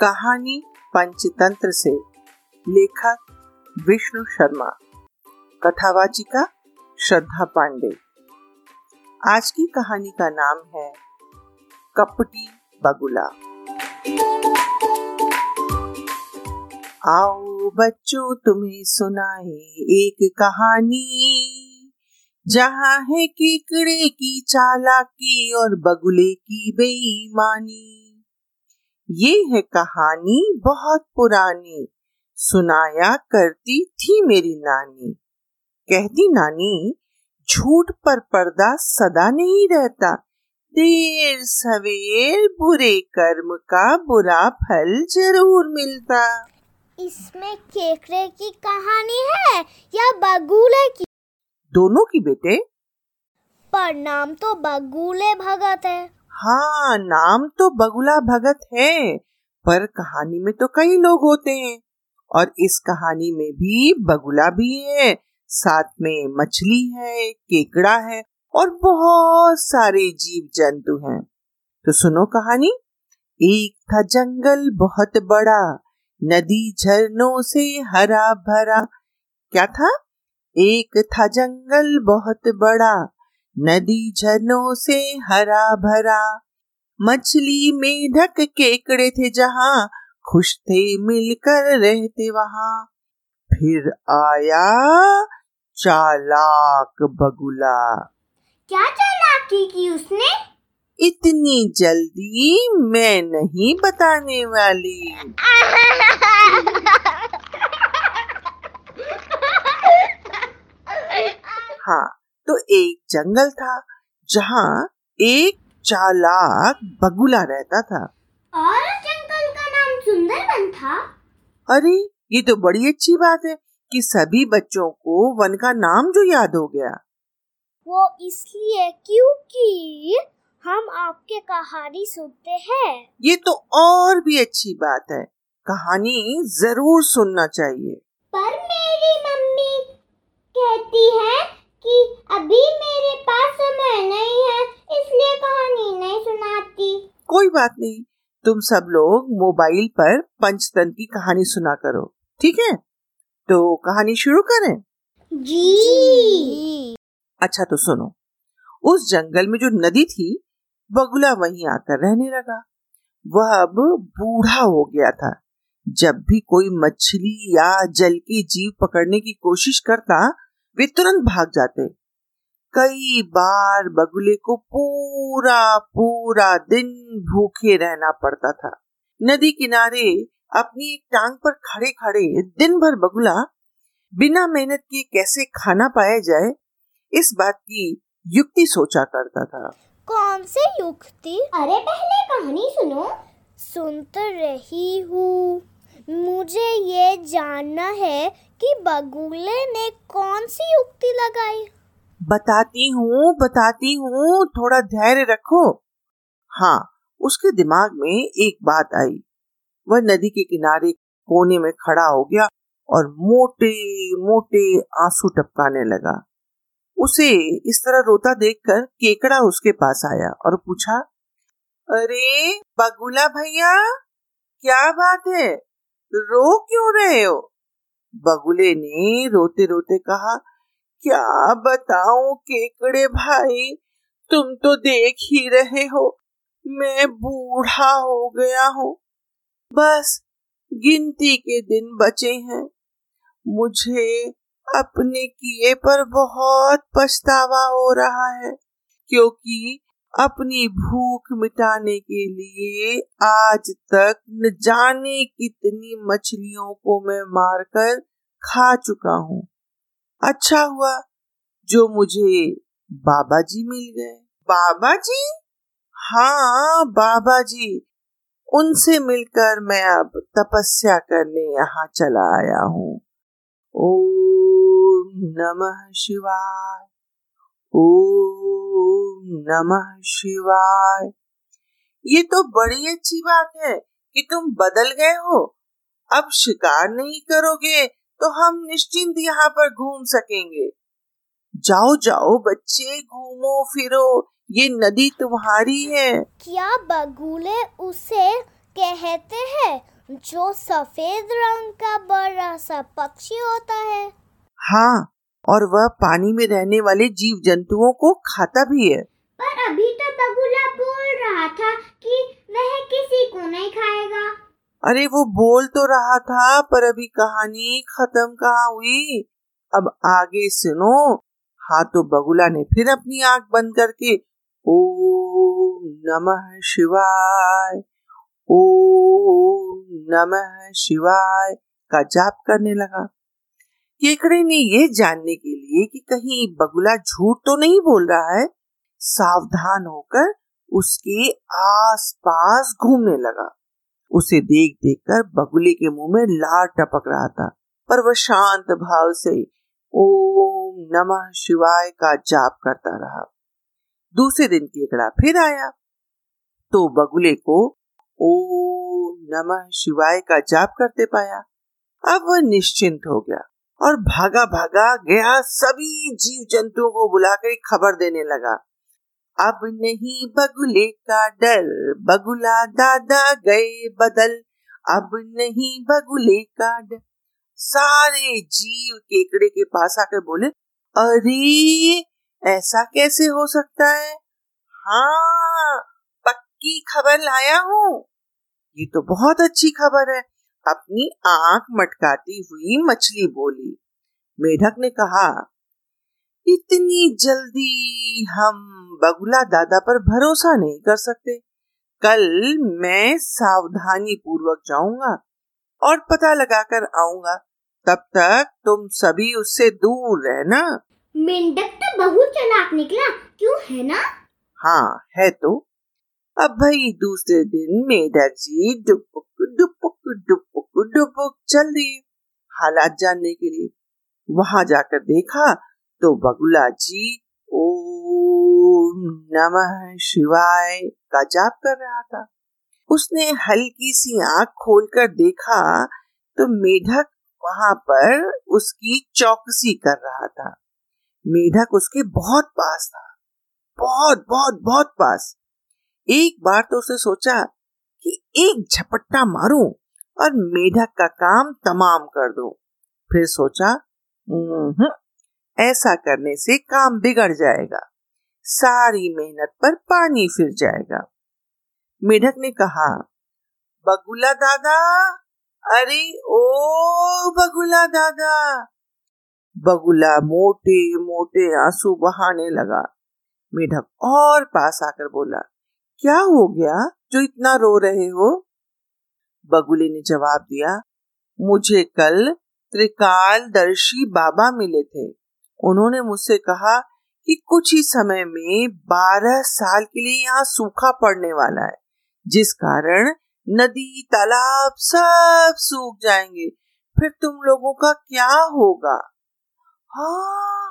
कहानी पंचतंत्र से। लेखक विष्णु शर्मा। कथावाचिका श्रद्धा पांडे। आज की कहानी का नाम है कपटी बगुला। आओ बच्चों, तुम्हें सुनाए एक कहानी। जहाँ है केकड़े की चालाकी और बगुले की बेईमानी। ये है कहानी बहुत पुरानी। सुनाया करती थी मेरी नानी। कहती नानी झूठ पर पर्दा सदा नहीं रहता। देर सवेर बुरे कर्म का बुरा फल ज़रूर मिलता। इसमें केकड़े की कहानी है या बगुले की? दोनों की बेटे। पर नाम तो बगुले भगत है। हाँ नाम तो बगुला भगत है, पर कहानी में तो कई लोग होते हैं। और इस कहानी में भी बगुला भी है, साथ में मछली है, केकड़ा है और बहुत सारे जीव जंतु हैं। तो सुनो कहानी। एक था जंगल बहुत बड़ा, नदी झरनों से हरा भरा। क्या था? एक था जंगल बहुत बड़ा नदी झरनों से हरा भरा। मछली मेढक केकड़े थे जहाँ खुश थे मिलकर रहते वहाँ। फिर आया चालाक बगुला। क्या चालाकी की उसने? इतनी जल्दी मैं नहीं बताने वाली हाँ तो एक जंगल था जहाँ एक चालाक बगुला रहता था। और जंगल का नाम सुंदरबन था। अरे ये तो बड़ी अच्छी बात है कि सभी बच्चों को वन का नाम जो याद हो गया। वो इसलिए क्योंकि हम आपके कहानी सुनते हैं। ये तो और भी अच्छी बात है। कहानी ज़रूर सुनना चाहिए। पर मेरी मम्मी कहती है कि अभी मेरे पास समय नहीं है इसलिए कहानी नहीं सुनाती। कोई बात नहीं। तुम सब लोग मोबाइल पर पंचतन की कहानी सुना करो ठीक है? तो कहानी शुरू करें। जी। अच्छा तो सुनो। उस जंगल में जो नदी थी बगुला वहीं आकर रहने लगा। वह अब बूढ़ा हो गया था। जब भी कोई मछली या जल के जीव पकड़ने की कोशिश करता वे तुरंत भाग जाते कई बार बगुले को पूरा पूरा दिन भूखे रहना पड़ता था। नदी किनारे अपनी एक टांग पर खड़े खड़े दिन भर बगुला बिना मेहनत के कैसे खाना पाया जाए, इस बात की युक्ति सोचा करता था। कौन सी युक्ति? अरे, पहले कहानी सुनो। सुन तो रही हूँ। मुझे ये जानना है कि बगुले ने कौन सी युक्ति लगाई? बताती हूँ बताती हूँ, थोड़ा धैर्य रखो। हाँ उसके दिमाग में एक बात आई। वह नदी के किनारे कोने में खड़ा हो गया और मोटे मोटे आँसू टपकाने लगा। उसे इस तरह रोता देखकर केकड़ा उसके पास आया और पूछा, अरे, बगुला भैया, क्या बात है? रो क्यों रहे हो? बगुले ने रोते रोते कहा, क्या बताऊँ केकड़े भाई, तुम तो देख ही रहे हो, मैं बूढ़ा हो गया हूँ। बस गिनती के दिन बचे हैं। मुझे अपने किए पर बहुत पछतावा हो रहा है, क्योंकि अपनी भूख मिटाने के लिए आज तक न जाने कितनी मछलियों को मैं मारकर खा चुका हूँ। अच्छा हुआ जो मुझे बाबा जी मिल गए। बाबा जी हाँ बाबा जी उनसे मिलकर मैं अब तपस्या करने यहाँ चला आया हूँ। ओम नमः शिवाय। ओम नमः शिवाय। ये तो बड़ी अच्छी बात है कि तुम बदल गए हो। अब शिकार नहीं करोगे तो हम निश्चिंत यहाँ पर घूम सकेंगे। जाओ जाओ बच्चे घूमो फिरो ये नदी तुम्हारी है। क्या बगुले उसे कहते हैं जो सफ़ेद रंग का बड़ा सा पक्षी होता है? हाँ और वह पानी में रहने वाले जीव जंतुओं को खाता भी है। बगुला बोल रहा था कि वह किसी को नहीं खाएगा। अरे, वो बोल तो रहा था, पर अभी कहानी खत्म कहाँ हुई? अब आगे सुनो। हाँ तो बगुला ने फिर अपनी आँख बंद करके, ओम नमः शिवाय, ओम नमः शिवाय का जाप करने लगा। केकड़े ने यह जानने के लिए कि कहीं बगुला झूठ तो नहीं बोल रहा है सावधान होकर उसके आसपास घूमने लगा। उसे देख देख कर बगुले के मुँह में लार टपक रहा था, पर वह शांत भाव से ओम नमः शिवाय का जाप करता रहा। दूसरे दिन केकड़ा फिर आया तो बगुले को ओम नमः शिवाय का जाप करते पाया। अब वह निश्चिंत हो गया और भागा भागा गया। सभी जीव जंतुओं को बुलाकर खबर देने लगा। अब नहीं बगुले का डर, बगुला दादा गए बदल। अब नहीं बगुले का डर। सारे जीव केकड़े के पास आकर बोले, अरे, ऐसा कैसे हो सकता है? हाँ पक्की खबर लाया हूँ। ये तो बहुत अच्छी खबर है। अपनी आँख मटकाती हुई मछली बोली। मेढक ने कहा, इतनी जल्दी हम बगुला दादा पर भरोसा नहीं कर सकते। कल मैं सावधानी पूर्वक जाऊँगा और पता लगाकर आऊँगा। तब तक तुम सभी उससे दूर रहना। मेंढक तो बहुत चलाक निकला। क्यों है ना? हाँ है तो। अब भाई दूसरे दिन मेढक जी डुपुक डुपुक डुपुक डुपुक चल दिए। हालात जानने के लिए वहाँ जाकर देखा तो बगुला जी ओम नमः शिवाय का जाप कर रहा था। उसने हल्की सी आँख खोलकर देखा तो मेढक वहाँ पर उसकी चौकसी कर रहा था। मेढक उसके बहुत पास था। बहुत बहुत बहुत पास। एक बार तो उसने सोचा कि एक झपट्टा मारूं और मेढक का काम तमाम कर दूँ। फिर सोचा ऐसा करने से काम बिगड़ जाएगा। सारी मेहनत पर पानी फिर जाएगा। मेढक ने कहा, बगुला दादा, अरे ओ बगुला दादा! बगुला मोटे मोटे आँसू बहाने लगा। मेढक और पास आकर बोला, क्या हो गया? जो इतना रो रहे हो? बगुले ने जवाब दिया, मुझे कल त्रिकाल दर्शी बाबा मिले थे। उन्होंने मुझसे कहा कि कुछ ही समय में बारह साल के लिए यहाँ सूखा पड़ने वाला है, जिस कारण नदी, तालाब सब सूख जाएँगे। फिर तुम लोगों का क्या होगा? हाँ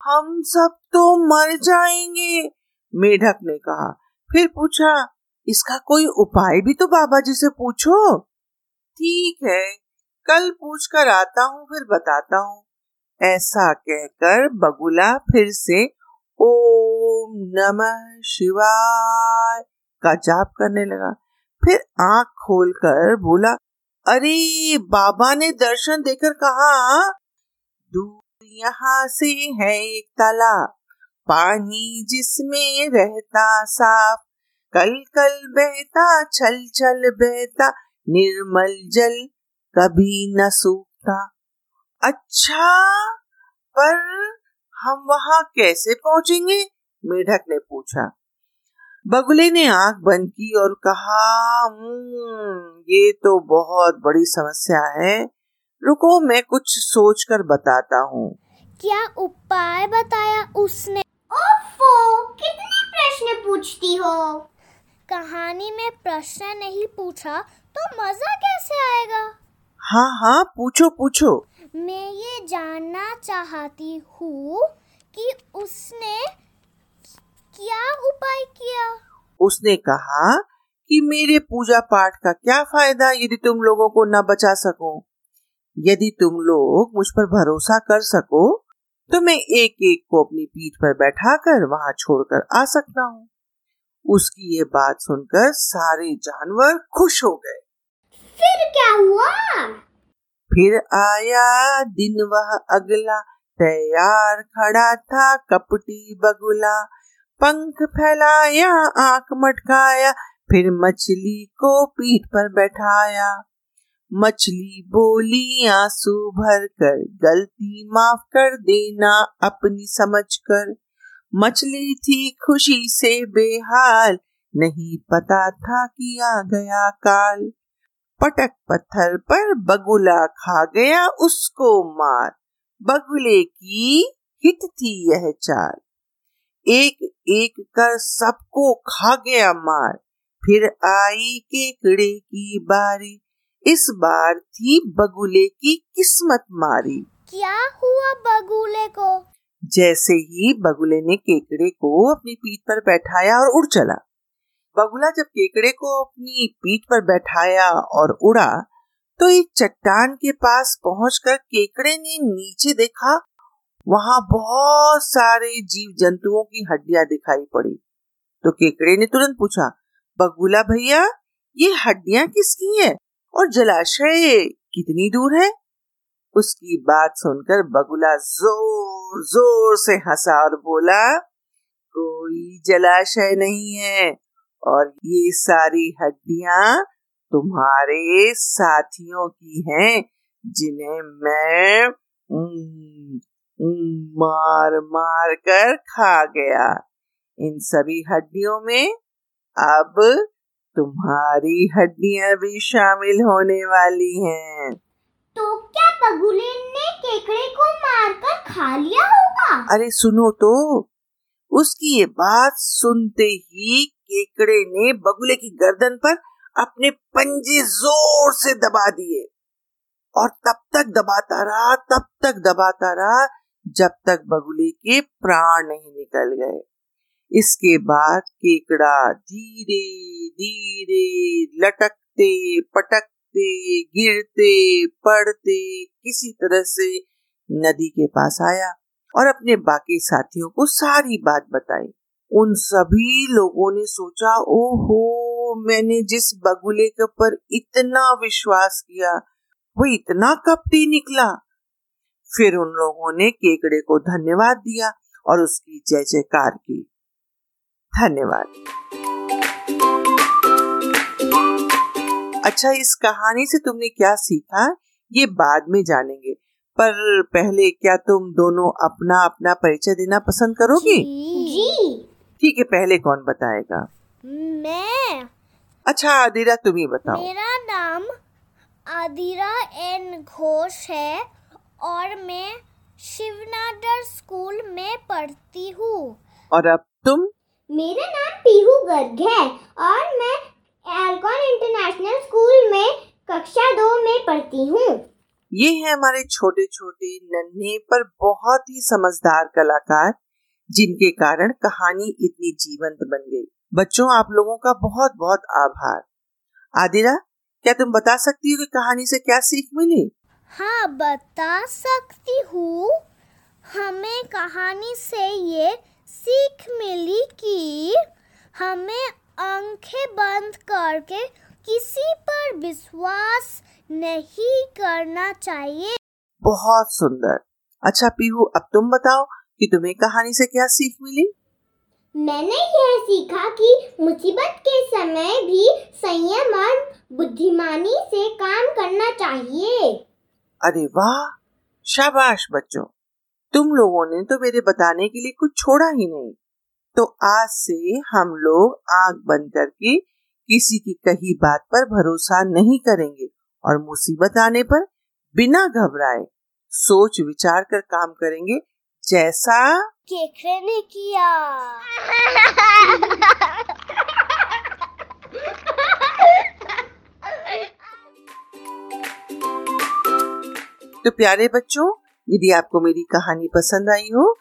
हम सब तो मर जाएँगे, मेढक ने कहा। फिर पूछा, इसका कोई उपाय भी तो बाबा जी से पूछो? ठीक है, कल पूछ कर आता हूँ, फिर बताता हूँ। ऐसा कहकर बगुला फिर से, ओम नमः शिवाय का जाप करने लगा। फिर आँख खोलकर बोला, अरे, बाबा ने दर्शन देकर कहा, दूर यहाँ से है एक तालाब, पानी जिसमें रहता साफ़ कल कल बहता छल छल बहता, निर्मल जल कभी न सूखता। अच्छा पर हम वहाँ कैसे पहुँचेंगे? मेढक ने पूछा। बगुले ने आँख बंद की और कहा हम्म, ये तो बहुत बड़ी समस्या है। रुको मैं कुछ सोचकर बताता हूँ। क्या उपाय बताया उसने? ओफो कितने प्रश्न पूछती हो? कहानी में प्रश्न नहीं पूछा तो मज़ा कैसे आएगा? हाँ हाँ पूछो पूछो। मैं ये जानना चाहती हूँ कि उसने क्या उपाय किया? उसने कहा कि मेरे पूजा पाठ का क्या फ़ायदा यदि तुम लोगों को न बचा सको? यदि तुम लोग मुझ पर भरोसा कर सको तो मैं एक एक को अपनी पीठ पर बैठाकर वहाँ छोड़कर आ सकता हूँ। उसकी ये बात सुनकर सारे जानवर खुश हो गए। फिर क्या हुआ? फिर आया दिन वह अगला। तैयार खड़ा था कपटी बगुला। पंख फैलाया, आँख मटकाया, फिर मछली को पीठ पर बैठाया। मछली बोली, आँसू भर कर गलती माफ़ कर देना अपनी समझ कर। मछली थी खुशी से बेहाल, नहीं पता था कि आ गया काल। पटक पत्थर पर बगुला खा गया उसको मार। बगुले की हित थी यह चाल। एक एक कर सबको खा गया मार। फिर आई केकड़े की बारी। इस बार थी बगुले की किस्मत मारी। क्या हुआ बगुले को? जैसे ही बगुले ने केकड़े को अपनी पीठ पर बैठाया और उड़ चला। बगुला जब केकड़े को अपनी पीठ पर बैठाया और उड़ा तो एक चट्टान के पास पहुंचकर केकड़े ने नीचे देखा, वहाँ बहुत सारे जीव जंतुओं की हड्डियाँ दिखाई पड़ी। तो केकड़े ने तुरंत पूछा, बगुला भैया, ये हड्डियाँ किसकी है? और जलाशय कितनी दूर है? उसकी बात सुनकर बगुला ज़ोर ज़ोर से हंसा और बोला, कोई जलाशय नहीं है। और ये सारी हड्डियाँ तुम्हारे साथियों की हैं जिन्हें मैं मार मार कर खा गया इन सभी हड्डियों में अब तुम्हारी हड्डियाँ भी शामिल होने वाली हैं। तो क्या बगुले ने केकड़े को मारकर खा लिया होगा अरे सुनो तो उसकी ये बात सुनते ही केकड़े ने बगुले की गर्दन पर अपने पंजे ज़ोर से दबा दिए। और तब तक दबाता रहा, तब तक दबाता रहा, जब तक बगुले के प्राण नहीं निकल गए। इसके बाद केकड़ा धीरे धीरे लटकते, पटकते, गिरते, पड़ते, किसी तरह से नदी के पास आया और अपने बाकी साथियों को सारी बात बताई। उन सभी लोगों ने सोचा, ओहो, मैंने जिस बगुले के ऊपर इतना विश्वास किया, वो इतना कपटी निकला? फिर उन लोगों ने केकड़े को धन्यवाद दिया और उसकी जय जयकार की। धन्यवाद। अच्छा इस कहानी से तुमने क्या सीखा? ये बाद में जानेंगे। पर पहले क्या तुम दोनों अपना अपना परिचय देना पसंद करोगे? ठीक है पहले कौन बताएगा? मैं। अच्छा आदिरा तुम ही बताओ। मेरा नाम आदिरा एन घोष है और मैं शिवनाडर स्कूल में पढ़ती हूँ। और अब तुम? मेरा नाम पीहू गर्ग है और मैं एल्कॉन इंटरनेशनल स्कूल में कक्षा दो में पढ़ती हूँ। ये है हमारे छोटे छोटे नन्हे पर बहुत ही समझदार कलाकार जिनके कारण कहानी इतनी जीवंत बन गई। बच्चों आप लोगों का बहुत बहुत आभार। आदिरा क्या तुम बता सकती हो कि कहानी से क्या सीख मिली? हाँ बता सकती हूँ। हमें कहानी से ये सीख मिली कि हमें आँखें बंद करके किसी पर विश्वास नहीं करना चाहिए। बहुत सुंदर। अच्छा पीहू अब तुम बताओ कि तुम्हें कहानी से क्या सीख मिली? मैंने यह सीखा कि मुसीबत के समय भी संयम और बुद्धिमानी से काम करना चाहिए। अरे वाह! शाबाश बच्चों! तुम लोगों ने तो मेरे बताने के लिए कुछ छोड़ा ही नहीं। तो आज से हम लोग आग बंद करके किसी की कही बात पर भरोसा नहीं करेंगे और मुसीबत आने पर बिना घबराए सोच विचार कर काम करेंगे जैसा केकरे ने किया। तो प्यारे बच्चों यदि आपको मेरी कहानी पसंद आई हो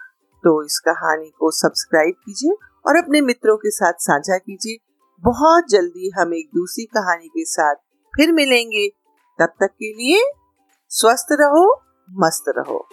तो इस कहानी को सब्सक्राइब कीजिए और अपने मित्रों के साथ साझा कीजिए। बहुत जल्दी हम एक दूसरी कहानी के साथ फिर मिलेंगे। तब तक के लिए स्वस्थ रहो मस्त रहो।